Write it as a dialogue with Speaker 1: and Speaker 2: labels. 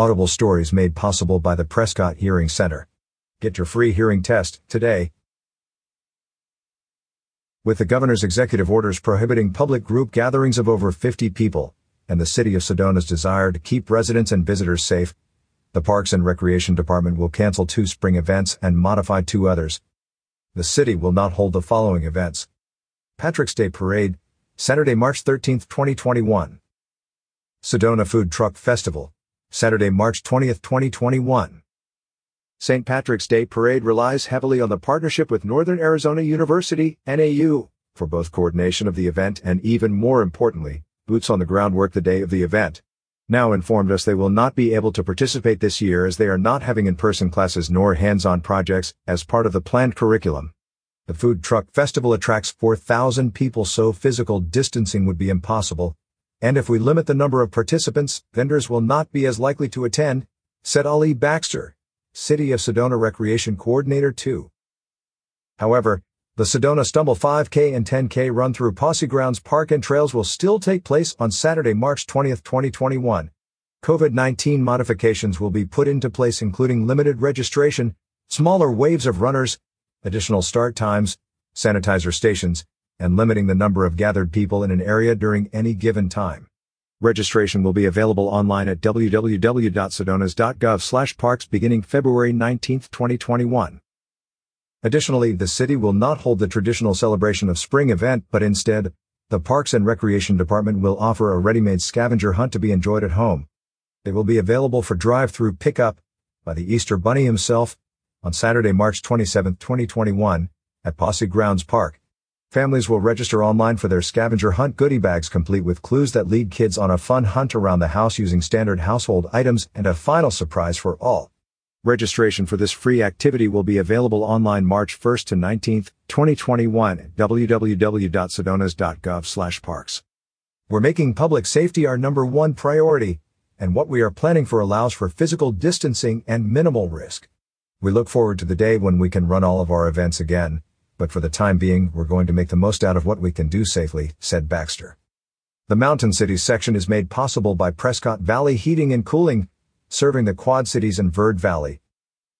Speaker 1: Audible stories made possible by the Prescott Hearing Center. Get your free hearing test today. With the governor's executive orders prohibiting public group gatherings of over 50 people, and the city of Sedona's desire to keep residents and visitors safe, the Parks and Recreation Department will cancel two spring events and modify two others. The city will not hold the following events. Patrick's Day Parade, Saturday, March 13, 2021. Sedona Food Truck Festival, Saturday, March 20, 2021. St. Patrick's Day Parade relies heavily on the partnership with Northern Arizona University, NAU, for both coordination of the event and even more importantly, boots on the ground work the day of the event. Now informed us they will not be able to participate this year as they are not having in-person classes nor hands-on projects as part of the planned curriculum. The food truck festival attracts 4,000 people so physical distancing would be impossible. And if we limit the number of participants, vendors will not be as likely to attend, said Ali Baxter, City of Sedona Recreation Coordinator 2. However, the Sedona Stumble 5K and 10K run through Posse Grounds Park and Trails will still take place on Saturday, March 20, 2021. COVID-19 modifications will be put into place including limited registration, smaller waves of runners, additional start times, sanitizer stations, and limiting the number of gathered people in an area during any given time. Registration will be available online at www.sedonas.gov slash parks beginning February 19, 2021. Additionally, the city will not hold the traditional celebration of spring event, but instead, the Parks and Recreation Department will offer a ready-made scavenger hunt to be enjoyed at home. They will be available for drive-through pickup by the Easter Bunny himself on Saturday, March 27, 2021, at Posse Grounds Park. Families will register online for their scavenger hunt goodie bags complete with clues that lead kids on a fun hunt around the house using standard household items and a final surprise for all. Registration for this free activity will be available online March 1st to 19th, 2021 at www.sedonas.gov slash parks. We're making public safety our number one priority, and what we are planning for allows for physical distancing and minimal risk. We look forward to the day when we can run all of our events again, but for the time being, we're going to make the most out of what we can do safely, said Baxter. The Mountain Cities section is made possible by Prescott Valley Heating and Cooling, serving the Quad Cities and Verde Valley,